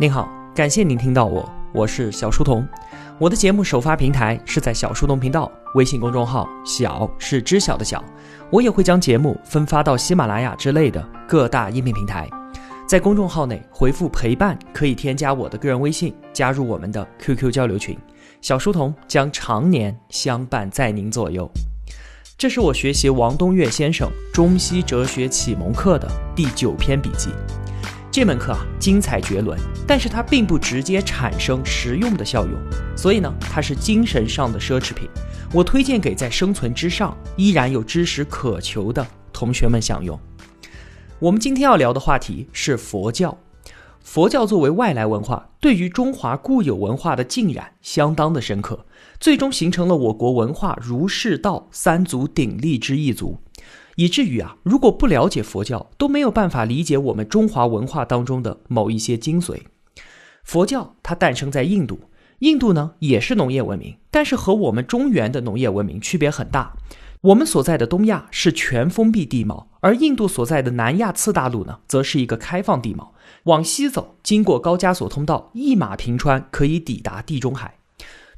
您好，感谢您听到我，我是小书童。我的节目首发平台是在小书童频道微信公众号，小是知晓的小。我也会将节目分发到喜马拉雅之类的各大音频平台。在公众号内回复陪伴，可以添加我的个人微信，加入我们的 QQ 交流群。小书童将常年相伴在您左右。这是我学习王东岳先生中西哲学启蒙课的第九篇笔记。这门课啊，精彩绝伦，但是它并不直接产生实用的效用，所以呢，它是精神上的奢侈品。我推荐给在生存之上依然有知识渴求的同学们享用。我们今天要聊的话题是佛教。佛教作为外来文化，对于中华固有文化的浸染相当的深刻，最终形成了我国文化儒释道三足鼎立之一族。以至于啊，如果不了解佛教，都没有办法理解我们中华文化当中的某一些精髓。佛教它诞生在印度，印度呢也是农业文明，但是和我们中原的农业文明区别很大。我们所在的东亚是全封闭地貌，而印度所在的南亚次大陆呢，则是一个开放地貌。往西走，经过高加索通道，一马平川，可以抵达地中海。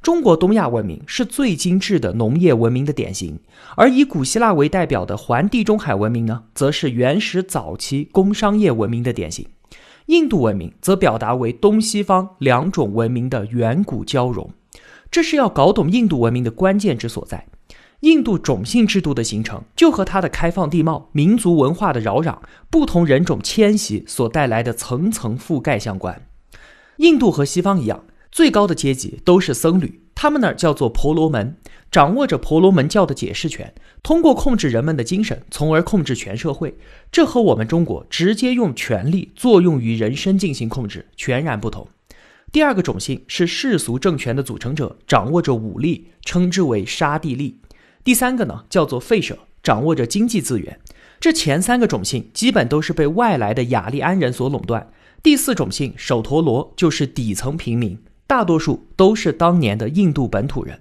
中国东亚文明是最精致的农业文明的典型，而以古希腊为代表的环地中海文明呢，则是原始早期工商业文明的典型。印度文明则表达为东西方两种文明的远古交融。这是要搞懂印度文明的关键之所在。印度种姓制度的形成，就和它的开放地貌、民族文化的扰攘、不同人种迁徙所带来的层层覆盖相关。印度和西方一样。最高的阶级都是僧侣，他们那儿叫做婆罗门，掌握着婆罗门教的解释权，通过控制人们的精神，从而控制全社会。这和我们中国直接用权力作用于人身进行控制全然不同。第二个种姓是世俗政权的组成者，掌握着武力，称之为沙地利。第三个呢叫做吠舍，掌握着经济资源。这前三个种姓基本都是被外来的雅利安人所垄断。第四种姓首陀罗就是底层平民。大多数都是当年的印度本土人。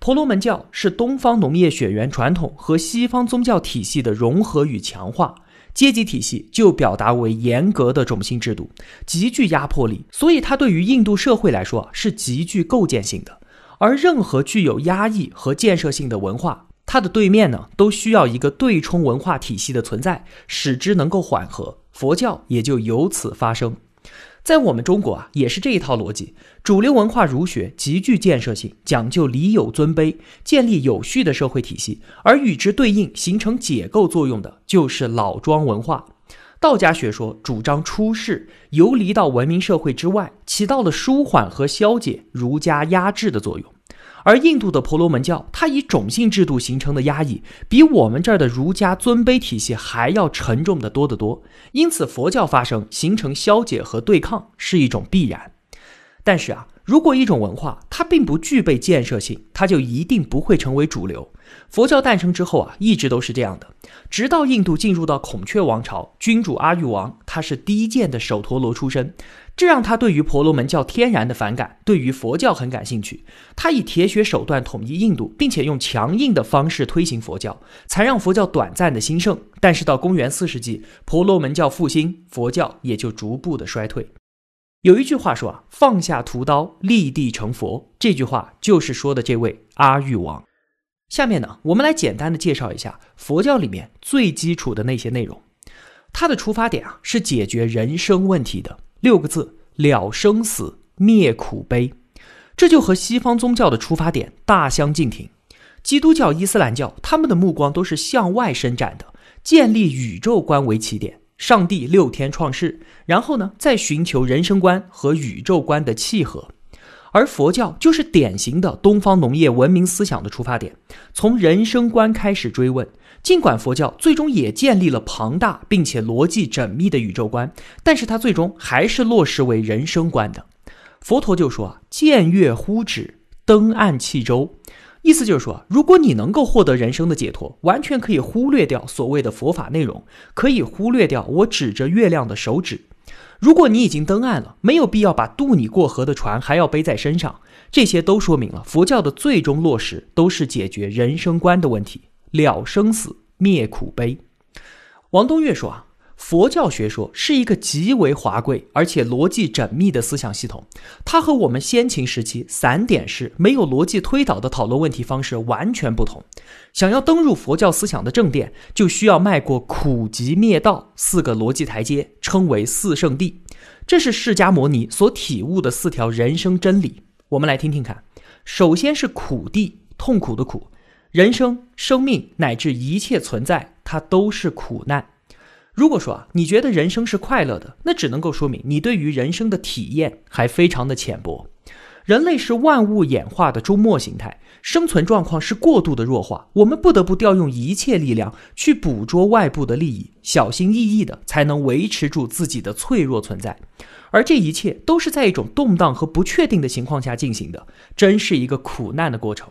婆罗门教是东方农业血缘传统和西方宗教体系的融合与强化，阶级体系就表达为严格的种姓制度，极具压迫力，所以它对于印度社会来说是极具构建性的。而任何具有压抑和建设性的文化，它的对面呢，都需要一个对冲文化体系的存在，使之能够缓和。佛教也就由此发生。在我们中国啊，也是这一套逻辑。主流文化儒学极具建设性，讲究礼有尊卑，建立有序的社会体系。而与之对应、形成解构作用的，就是老庄文化。道家学说主张出世，游离到文明社会之外，起到了舒缓和消解儒家压制的作用。而印度的婆罗门教，它以种姓制度形成的压抑，比我们这儿的儒家尊卑体系还要沉重的多得多。因此，佛教发生形成消解和对抗是一种必然。但是啊。如果一种文化它并不具备建设性，它就一定不会成为主流。佛教诞生之后啊，一直都是这样的。直到印度进入到孔雀王朝，君主阿育王他是第一件的首陀罗出身，这让他对于婆罗门教天然的反感，对于佛教很感兴趣。他以铁血手段统一印度，并且用强硬的方式推行佛教，才让佛教短暂的兴盛。但是到公元四世纪，婆罗门教复兴，佛教也就逐步的衰退。有一句话说啊，放下屠刀，立地成佛。这句话就是说的这位阿育王。下面呢，我们来简单的介绍一下佛教里面最基础的那些内容。它的出发点啊，是解决人生问题的六个字：了生死，灭苦悲。这就和西方宗教的出发点大相径庭。基督教、伊斯兰教，他们的目光都是向外伸展的，建立宇宙观为起点。上帝六天创世，然后呢，再寻求人生观和宇宙观的契合，而佛教就是典型的东方农业文明思想的出发点，从人生观开始追问。尽管佛教最终也建立了庞大并且逻辑缜密的宇宙观，但是它最终还是落实为人生观的。佛陀就说啊：“见月乎止，登岸弃舟。”意思就是说，如果你能够获得人生的解脱，完全可以忽略掉所谓的佛法内容，可以忽略掉我指着月亮的手指。如果你已经登岸了，没有必要把渡你过河的船还要背在身上。这些都说明了佛教的最终落实都是解决人生观的问题，了生死，灭苦悲。王东岳说啊，佛教学说是一个极为华贵而且逻辑缜密的思想系统，它和我们先秦时期散点式、没有逻辑推导的讨论问题方式完全不同。想要登入佛教思想的正殿，就需要迈过苦集灭道四个逻辑台阶，称为四圣地。这是释迦牟尼所体悟的四条人生真理。我们来听听看。首先是苦地，痛苦的苦，人生、生命乃至一切存在，它都是苦难。如果说啊，你觉得人生是快乐的，那只能够说明你对于人生的体验还非常的浅薄。人类是万物演化的终末形态，生存状况是过度的弱化，我们不得不调用一切力量去捕捉外部的利益，小心翼翼的才能维持住自己的脆弱存在。而这一切都是在一种动荡和不确定的情况下进行的，真是一个苦难的过程。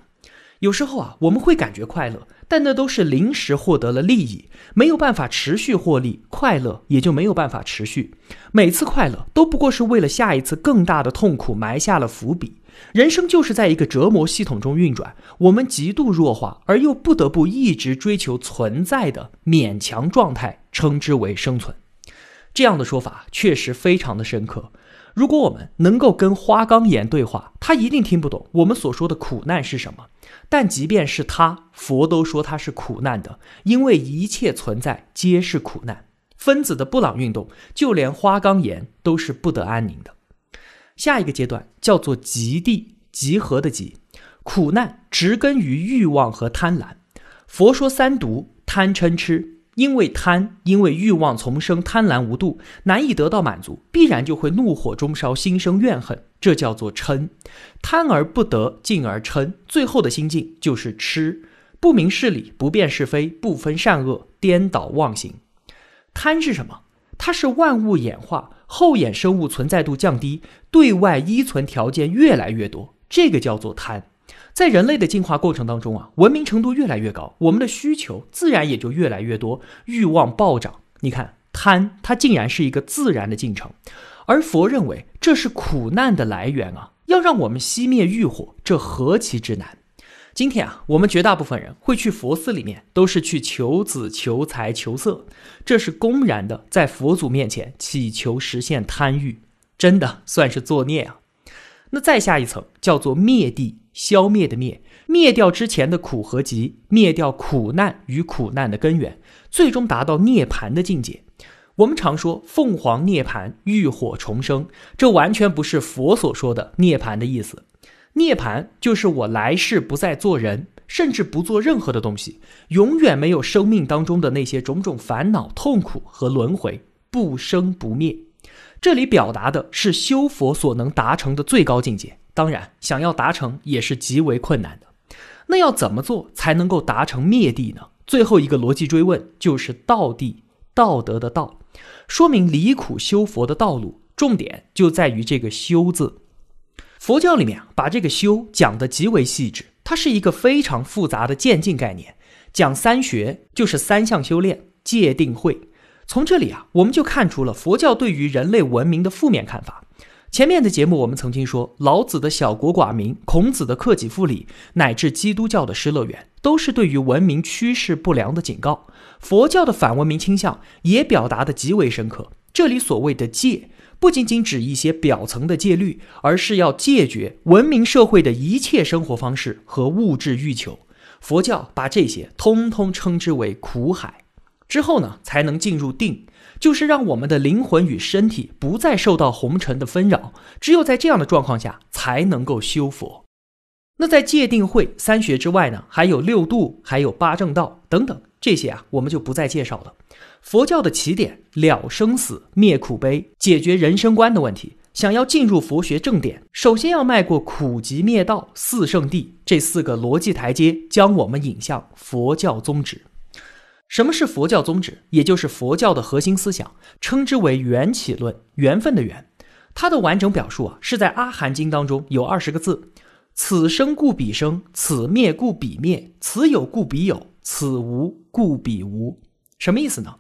有时候啊，我们会感觉快乐，但那都是临时获得了利益，没有办法持续获利，快乐也就没有办法持续。每次快乐都不过是为了下一次更大的痛苦埋下了伏笔。人生就是在一个折磨系统中运转，我们极度弱化而又不得不一直追求存在的勉强状态，称之为生存。这样的说法确实非常的深刻。如果我们能够跟花岗岩对话，他一定听不懂我们所说的苦难是什么。但即便是他，佛都说他是苦难的，因为一切存在皆是苦难。分子的布朗运动，就连花岗岩都是不得安宁的。下一个阶段叫做极地，集合的极，苦难植根于欲望和贪婪。佛说三毒：贪嗔痴。因为贪，因为欲望丛生，贪婪无度，难以得到满足，必然就会怒火中烧，心生怨恨，这叫做嗔。贪而不得，进而嗔，最后的心境就是痴，不明事理，不辨是非，不分善恶，颠倒妄行。贪是什么？它是万物演化，后衍生物存在度降低，对外依存条件越来越多，这个叫做贪。在人类的进化过程当中啊，文明程度越来越高，我们的需求自然也就越来越多，欲望暴涨。你看，贪它竟然是一个自然的进程，而佛认为这是苦难的来源啊！要让我们熄灭欲火，这何其之难！今天啊，我们绝大部分人会去佛寺里面，都是去求子、求财、求色，这是公然的在佛祖面前祈求实现贪欲，真的算是作孽啊！那再下一层叫做灭地。消灭的灭，灭掉之前的苦和集，灭掉苦难与苦难的根源，最终达到涅槃的境界。我们常说凤凰涅槃，浴火重生，这完全不是佛所说的涅槃的意思。涅槃就是我来世不再做人，甚至不做任何的东西，永远没有生命当中的那些种种烦恼、痛苦和轮回，不生不灭。这里表达的是修佛所能达成的最高境界。当然，想要达成也是极为困难的。那要怎么做才能够达成灭地呢？最后一个逻辑追问就是道地，道德的道，说明离苦修佛的道路，重点就在于这个修字。佛教里面，把这个修讲的极为细致，它是一个非常复杂的渐进概念。讲三学就是三项修炼，戒定慧。从这里啊，我们就看出了佛教对于人类文明的负面看法。前面的节目我们曾经说，老子的小国寡民，孔子的克己复礼，乃至基督教的失乐园，都是对于文明趋势不良的警告。佛教的反文明倾向也表达的极为深刻。这里所谓的戒，不仅仅指一些表层的戒律，而是要戒绝文明社会的一切生活方式和物质欲求。佛教把这些通通称之为苦海，之后呢，才能进入定。就是让我们的灵魂与身体不再受到红尘的纷扰，只有在这样的状况下才能够修佛。那在戒定慧三学之外呢，还有六度，还有八正道等等，这些啊我们就不再介绍了。佛教的起点了生死、灭苦悲、解决人生观的问题，想要进入佛学正点，首先要迈过苦集灭道四圣地这四个逻辑台阶，将我们引向佛教宗旨。什么是佛教宗旨？也就是佛教的核心思想，称之为缘起论，缘分的缘。它的完整表述啊，是在《阿含经》当中有二十个字：此生故彼生，此灭故彼灭，此有故彼有，此无故彼无。什么意思呢？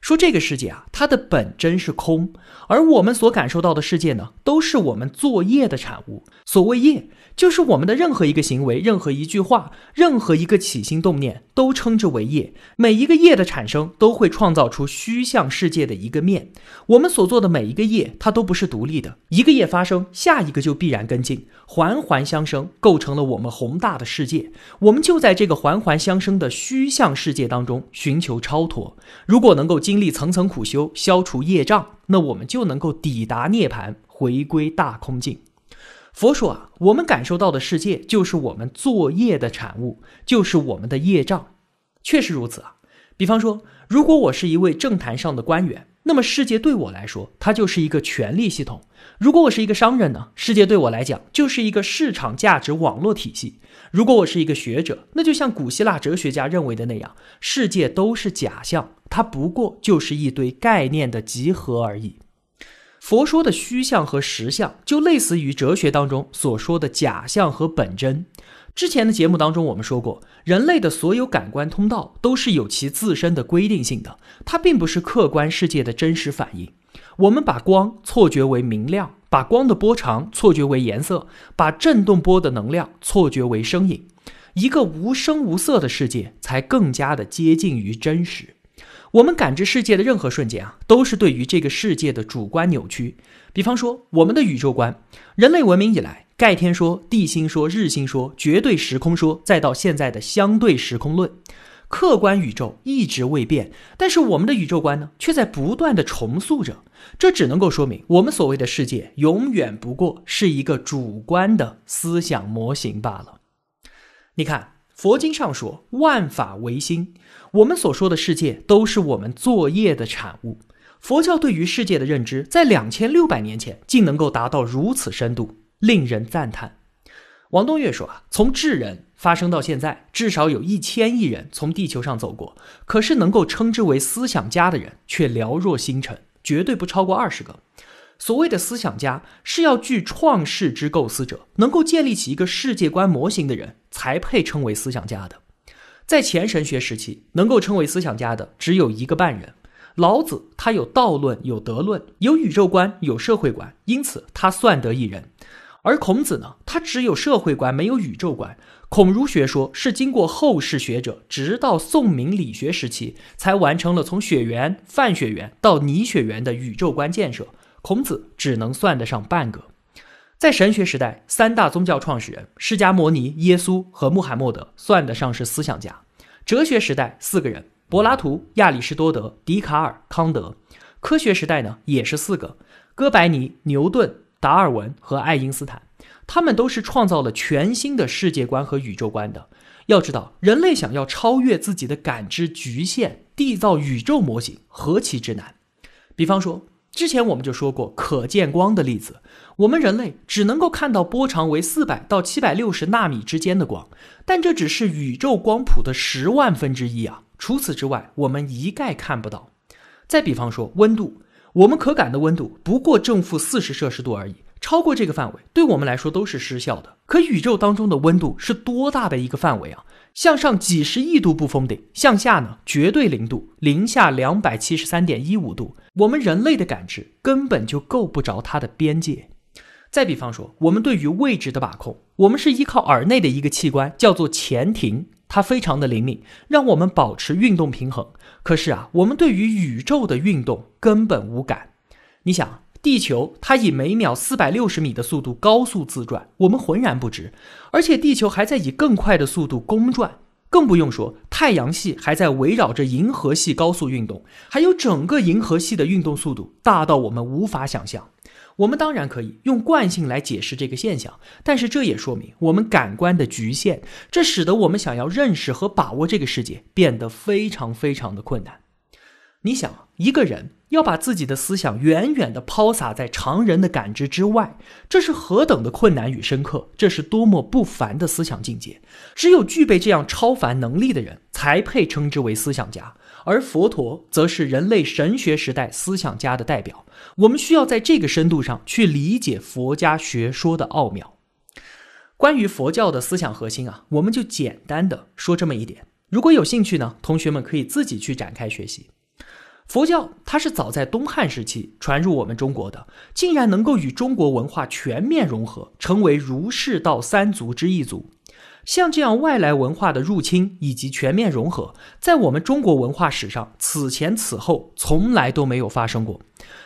说这个世界啊，它的本真是空，而我们所感受到的世界呢，都是我们作业的产物。所谓业。就是我们的任何一个行为、任何一句话、任何一个起心动念，都称之为业。每一个业的产生，都会创造出虚像世界的一个面。我们所做的每一个业，它都不是独立的。一个业发生，下一个就必然跟进，环环相生，构成了我们宏大的世界。我们就在这个环环相生的虚像世界当中寻求超脱。如果能够经历层层苦修，消除业障，那我们就能够抵达涅槃，回归大空境。佛说啊，我们感受到的世界就是我们作业的产物，就是我们的业障，确实如此啊。比方说，如果我是一位政坛上的官员，那么世界对我来说，它就是一个权力系统；如果我是一个商人呢，世界对我来讲就是一个市场价值网络体系；如果我是一个学者，那就像古希腊哲学家认为的那样，世界都是假象，它不过就是一堆概念的集合而已。佛说的虚像和实相，就类似于哲学当中所说的假象和本真。之前的节目当中，我们说过，人类的所有感官通道都是有其自身的规定性的，它并不是客观世界的真实反应。我们把光错觉为明亮，把光的波长错觉为颜色，把振动波的能量错觉为声音。一个无声无色的世界，才更加的接近于真实。我们感知世界的任何瞬间啊，都是对于这个世界的主观扭曲。比方说，我们的宇宙观，人类文明以来，盖天说、地心说、日心说、绝对时空说，再到现在的相对时空论，客观宇宙一直未变，但是我们的宇宙观呢，却在不断的重塑着。这只能够说明，我们所谓的世界，永远不过是一个主观的思想模型罢了。你看，佛经上说，万法唯心。我们所说的世界都是我们作业的产物。佛教对于世界的认知，在两千六百年前竟能够达到如此深度，令人赞叹。王东岳说啊，从智人发生到现在，至少有一千亿人从地球上走过，可是能够称之为思想家的人却寥若星辰，绝对不超过二十个。所谓的思想家，是要具创世之构思者，能够建立起一个世界观模型的人，才配称为思想家的。在前神学时期，能够称为思想家的只有一个半人。老子他有道论，有德论，有宇宙观，有社会观，因此他算得一人。而孔子呢，他只有社会观，没有宇宙观。孔儒学说是经过后世学者，直到宋明理学时期，才完成了从血缘、范血缘到拟血缘的宇宙观建设。孔子只能算得上半个。在神学时代，三大宗教创始人释迦牟尼、耶稣和穆罕默德算得上是思想家。哲学时代，四个人：柏拉图、亚里士多德、笛卡尔、康德。科学时代呢，也是四个：哥白尼、牛顿、达尔文和爱因斯坦。他们都是创造了全新的世界观和宇宙观的。要知道，人类想要超越自己的感知局限，缔造宇宙模型，何其之难！比方说。之前我们就说过可见光的例子，我们人类只能够看到波长为四百到七百六十纳米之间的光，但这只是宇宙光谱的十万分之一啊！除此之外，我们一概看不到。再比方说温度，我们可感的温度不过正负四十摄氏度而已，超过这个范围，对我们来说都是失效的。可宇宙当中的温度是多大的一个范围啊？向上几十亿度不封顶，向下呢绝对零度，零下两百七十三点一五度。我们人类的感知根本就够不着它的边界。再比方说，我们对于位置的把控，我们是依靠耳内的一个器官叫做前庭，它非常的灵敏，让我们保持运动平衡。可是啊，我们对于宇宙的运动根本无感。你想。地球它以每秒四百六十米的速度高速自转，我们浑然不知，而且地球还在以更快的速度公转，更不用说太阳系还在围绕着银河系高速运动，还有整个银河系的运动速度大到我们无法想象。我们当然可以用惯性来解释这个现象，但是这也说明我们感官的局限，这使得我们想要认识和把握这个世界变得非常非常的困难。你想，一个人。要把自己的思想远远地抛洒在常人的感知之外，这是何等的困难与深刻！这是多么不凡的思想境界！只有具备这样超凡能力的人，才配称之为思想家。而佛陀则是人类神学时代思想家的代表。我们需要在这个深度上去理解佛家学说的奥妙。关于佛教的思想核心啊，我们就简单的说这么一点。如果有兴趣呢，同学们可以自己去展开学习。佛教它是早在东汉时期传入我们中国的，竟然能够与中国文化全面融合，成为儒释道三族之一族。像这样外来文化的入侵以及全面融合，在我们中国文化史上此前此后从来都没有发生过。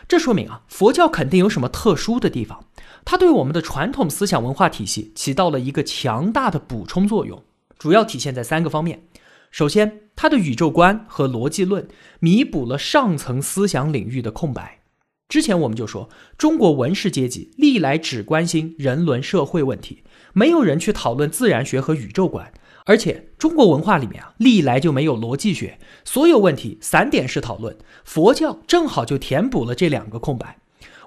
这说明啊，佛教肯定有什么特殊的地方，它对我们的传统思想文化体系起到了一个强大的补充作用，主要体现在三个方面。首先，他的宇宙观和逻辑论弥补了上层思想领域的空白。之前我们就说，中国文士阶级历来只关心人伦社会问题。没有人去讨论自然学和宇宙观，而且中国文化里面啊，历来就没有逻辑学，所有问题散点式讨论。佛教正好就填补了这两个空白。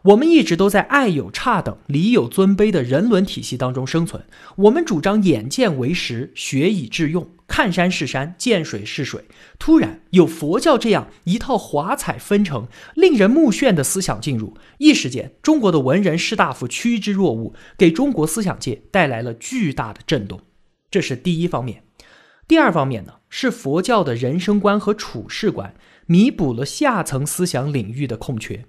我们一直都在爱有差等、礼有尊卑的人伦体系当中生存。我们主张眼见为实，学以致用，看山是山，见水是水。突然有佛教这样一套华彩纷呈、令人目眩的思想进入，一时间中国的文人士大夫趋之若鹜，给中国思想界带来了巨大的震动。这是第一方面。第二方面呢，是佛教的人生观和处世观弥补了下层思想领域的空缺。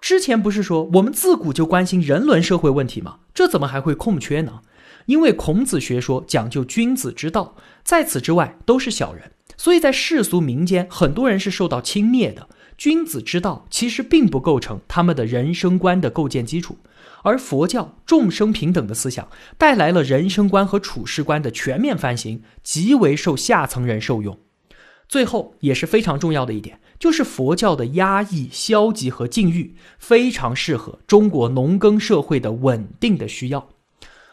之前不是说我们自古就关心人伦社会问题吗？这怎么还会空缺呢？因为孔子学说讲究君子之道，在此之外都是小人，所以在世俗民间，很多人是受到轻蔑的。君子之道其实并不构成他们的人生观的构建基础，而佛教众生平等的思想带来了人生观和处世观的全面翻新，极为受下层人受用。最后也是非常重要的一点。就是佛教的压抑、消极和禁欲，非常适合中国农耕社会的稳定的需要。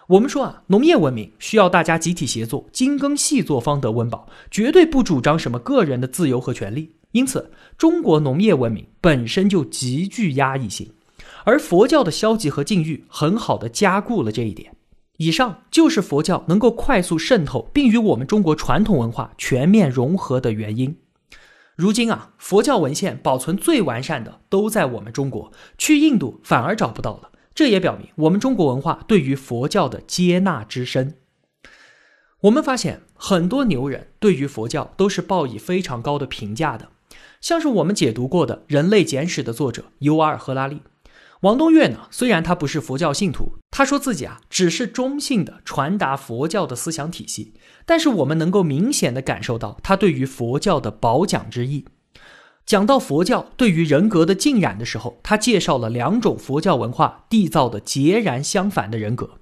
我们说啊，农业文明需要大家集体协作，精耕细作方得温饱，绝对不主张什么个人的自由和权利。因此，中国农业文明本身就极具压抑性，而佛教的消极和禁欲很好的加固了这一点。以上就是佛教能够快速渗透并与我们中国传统文化全面融合的原因。如今啊，佛教文献保存最完善的都在我们中国，去印度反而找不到了。这也表明我们中国文化对于佛教的接纳之深。我们发现很多牛人对于佛教都是报以非常高的评价的，像是我们解读过的《人类简史》的作者尤瓦尔·赫拉利。王东岳呢？虽然他不是佛教信徒，他说自己啊只是中性的传达佛教的思想体系，但是我们能够明显的感受到他对于佛教的褒奖之意。讲到佛教对于人格的浸染的时候，他介绍了两种佛教文化缔造的截然相反的人格，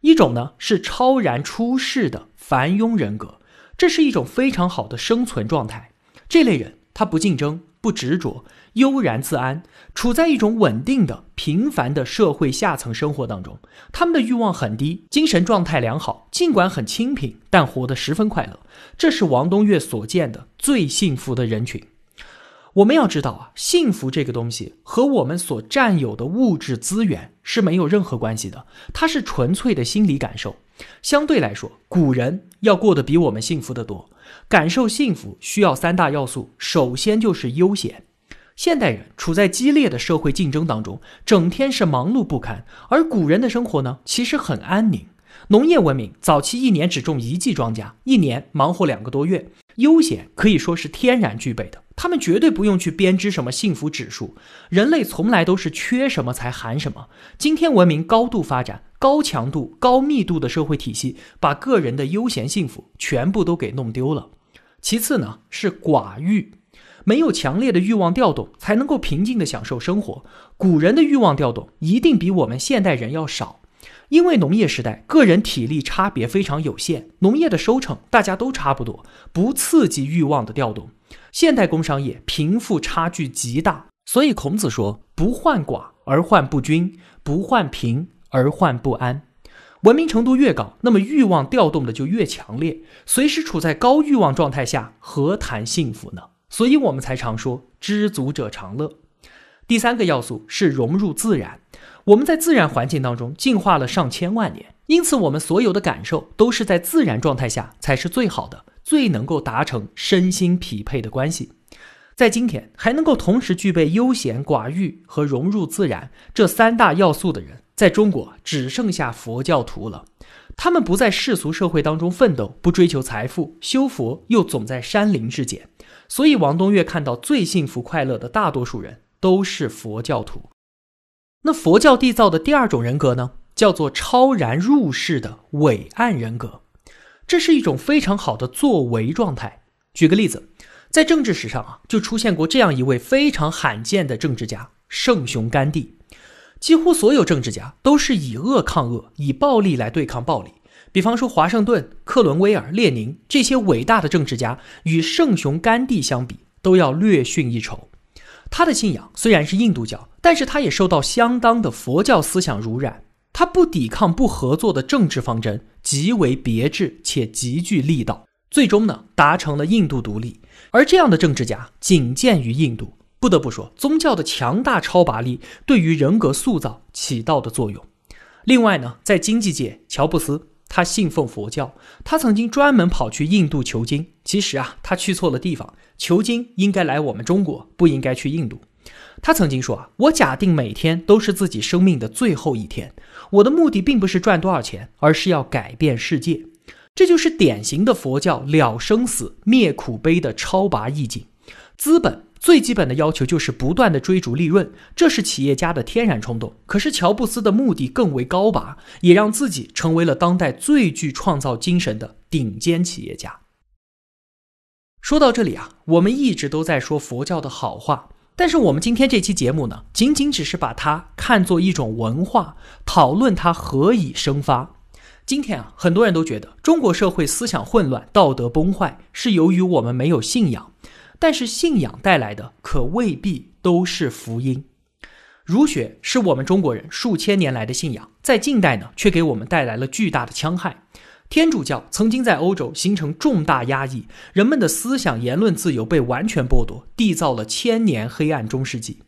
一种呢是超然出世的凡庸人格，这是一种非常好的生存状态。这类人他不竞争，不执着。悠然自安，处在一种稳定的、平凡的社会下层生活当中。他们的欲望很低，精神状态良好，尽管很清贫，但活得十分快乐。这是王东岳所见的最幸福的人群。我们要知道啊，幸福这个东西和我们所占有的物质资源是没有任何关系的，它是纯粹的心理感受。相对来说，古人要过得比我们幸福得多。感受幸福需要三大要素，首先就是悠闲。现代人处在激烈的社会竞争当中，整天是忙碌不堪。而古人的生活呢，其实很安宁。农业文明早期一年只种一季庄稼，一年忙活两个多月，悠闲可以说是天然具备的。他们绝对不用去编织什么幸福指数，人类从来都是缺什么才含什么。今天文明高度发展，高强度、高密度的社会体系，把个人的悠闲幸福全部都给弄丢了。其次呢，是寡欲。没有强烈的欲望调动，才能够平静地享受生活。古人的欲望调动一定比我们现代人要少，因为农业时代个人体力差别非常有限，农业的收成大家都差不多，不刺激欲望的调动。现代工商业贫富差距极大，所以孔子说：“不患寡而患不均，不患贫而患不安。”文明程度越高，那么欲望调动的就越强烈，随时处在高欲望状态下，何谈幸福呢？所以我们才常说知足者常乐。第三个要素是融入自然。我们在自然环境当中进化了上千万年，因此我们所有的感受都是在自然状态下才是最好的，最能够达成身心匹配的关系。在今天还能够同时具备悠闲、寡欲和融入自然这三大要素的人，在中国只剩下佛教徒了。他们不在世俗社会当中奋斗，不追求财富，修佛又总在山林之间。所以王东岳看到最幸福快乐的大多数人都是佛教徒。那佛教缔造的第二种人格呢，叫做超然入世的伟岸人格，这是一种非常好的作为状态。举个例子，在政治史上啊，就出现过这样一位非常罕见的政治家——圣雄甘地。几乎所有政治家都是以恶抗恶，以暴力来对抗暴力。比方说，华盛顿、克伦威尔、列宁这些伟大的政治家，与圣雄甘地相比，都要略逊一筹。他的信仰虽然是印度教，但是他也受到相当的佛教思想濡染。他不抵抗、不合作的政治方针极为别致且极具力道，最终呢达成了印度独立。而这样的政治家仅见于印度。不得不说，宗教的强大超拔力对于人格塑造起到的作用。另外呢，在经济界，乔布斯他信奉佛教，他曾经专门跑去印度求经。其实啊，他去错了地方。求经应该来我们中国，不应该去印度。他曾经说啊，我假定每天都是自己生命的最后一天，我的目的并不是赚多少钱，而是要改变世界。这就是典型的佛教了生死、灭苦悲的超拔意境。资本最基本的要求就是不断的追逐利润，这是企业家的天然冲动。可是乔布斯的目的更为高拔，也让自己成为了当代最具创造精神的顶尖企业家。说到这里啊，我们一直都在说佛教的好话，但是我们今天这期节目呢，仅仅只是把它看作一种文化，讨论它何以生发。今天啊，很多人都觉得中国社会思想混乱、道德崩坏，是由于我们没有信仰。但是信仰带来的可未必都是福音。儒学是我们中国人数千年来的信仰，在近代呢，却给我们带来了巨大的戕害。天主教曾经在欧洲形成重大压抑，人们的思想言论自由被完全剥夺，缔造了千年黑暗中世纪。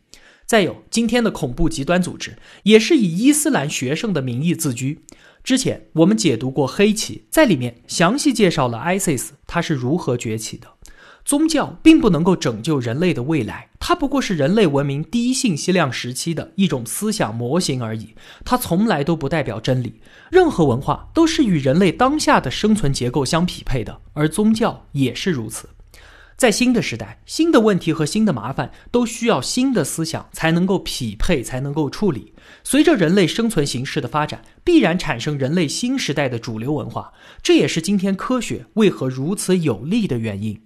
再有今天的恐怖极端组织，也是以伊斯兰学生的名义自居。之前我们解读过黑旗，在里面详细介绍了 ISIS 它是如何崛起的。宗教并不能够拯救人类的未来，它不过是人类文明低信息量时期的一种思想模型而已。它从来都不代表真理。任何文化都是与人类当下的生存结构相匹配的，而宗教也是如此。在新的时代，新的问题和新的麻烦都需要新的思想才能够匹配，才能够处理。随着人类生存形式的发展，必然产生人类新时代的主流文化。这也是今天科学为何如此有利的原因。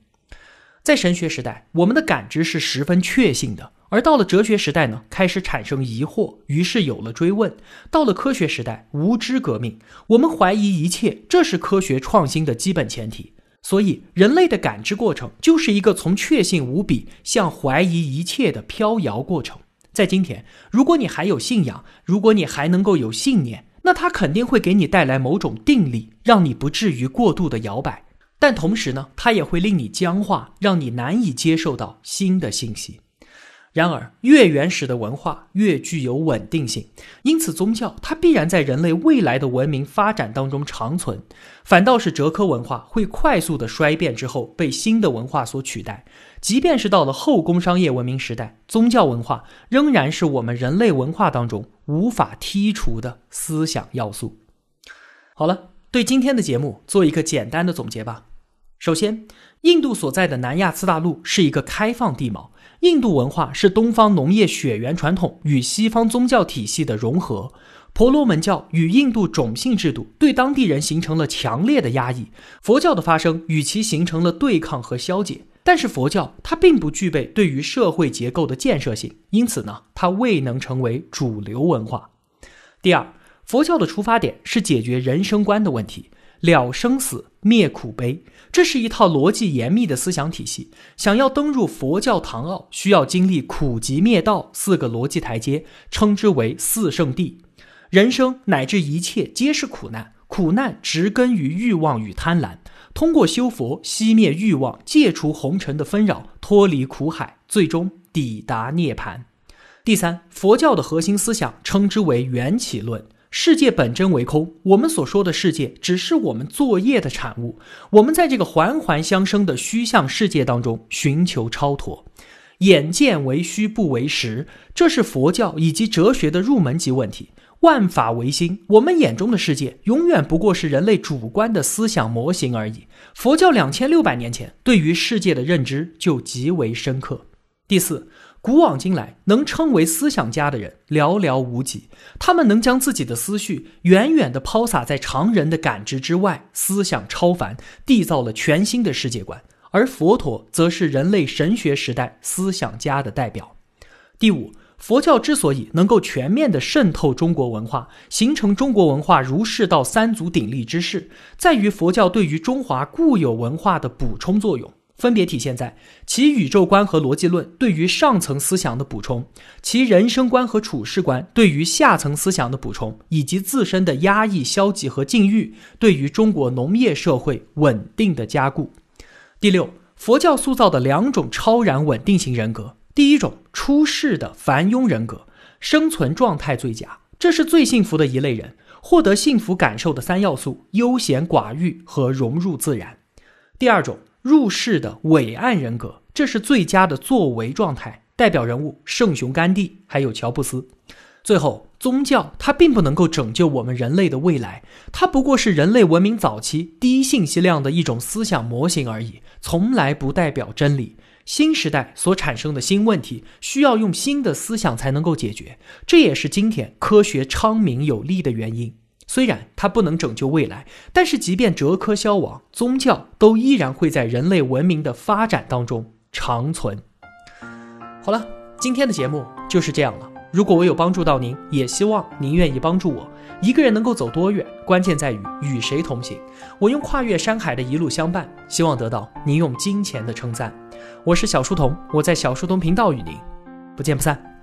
在神学时代，我们的感知是十分确信的；而到了哲学时代呢，开始产生疑惑，于是有了追问。到了科学时代，无知革命，我们怀疑一切，这是科学创新的基本前提。所以，人类的感知过程就是一个从确信无比向怀疑一切的飘摇过程。在今天，如果你还有信仰，如果你还能够有信念，那它肯定会给你带来某种定力，让你不至于过度的摇摆。但同时呢，它也会令你僵化，让你难以接受到新的信息。然而，越原始的文化越具有稳定性，因此宗教它必然在人类未来的文明发展当中长存。反倒是哲科文化会快速的衰变之后被新的文化所取代。即便是到了后工商业文明时代，宗教文化仍然是我们人类文化当中无法剔除的思想要素。好了，对今天的节目做一个简单的总结吧。首先，印度所在的南亚次大陆是一个开放地貌。印度文化是东方农业血缘传统与西方宗教体系的融合。婆罗门教与印度种姓制度对当地人形成了强烈的压抑。佛教的发生与其形成了对抗和消解。但是佛教它并不具备对于社会结构的建设性，因此呢，它未能成为主流文化。第二，佛教的出发点是解决人生观的问题。了生死，灭苦悲，这是一套逻辑严密的思想体系。想要登入佛教堂奥，需要经历苦集灭道四个逻辑台阶，称之为四圣谛。人生乃至一切皆是苦难，苦难植根于欲望与贪婪。通过修佛，熄灭欲望，戒除红尘的纷扰，脱离苦海，最终抵达涅槃。第三，佛教的核心思想称之为缘起论。世界本真为空，我们所说的世界只是我们作业的产物。我们在这个环环相生的虚像世界当中寻求超脱。眼见为虚不为实，这是佛教以及哲学的入门级问题。万法唯心，我们眼中的世界永远不过是人类主观的思想模型而已。佛教两千六百年前对于世界的认知就极为深刻。第四，古往今来能称为思想家的人寥寥无几，他们能将自己的思绪远远地抛洒在常人的感知之外，思想超凡，缔造了全新的世界观。而佛陀则是人类神学时代思想家的代表。第五。佛教之所以能够全面地渗透中国文化，形成中国文化儒释道三足鼎立之势，在于佛教对于中华固有文化的补充作用，分别体现在其宇宙观和逻辑论对于上层思想的补充，其人生观和处世观对于下层思想的补充，以及自身的压抑、消极和禁欲对于中国农业社会稳定的加固。第六，佛教塑造的两种超然稳定型人格。第一种出世的凡庸人格，生存状态最佳，这是最幸福的一类人，获得幸福感受的三要素：悠闲寡欲和融入自然。第二种入世的伟岸人格，这是最佳的作为状态，代表人物圣雄甘地，还有乔布斯。最后，宗教它并不能够拯救我们人类的未来，它不过是人类文明早期低信息量的一种思想模型而已，从来不代表真理。新时代所产生的新问题，需要用新的思想才能够解决，这也是今天科学昌明有力的原因。虽然它不能拯救未来，但是即便哲科消亡，宗教都依然会在人类文明的发展当中长存。好了，今天的节目就是这样了。如果我有帮助到您，也希望您愿意帮助我。一个人能够走多远，关键在于与谁同行。我用跨越山海的一路相伴，希望得到您用金钱的称赞。我是小书童，我在小书童频道与您不见不散。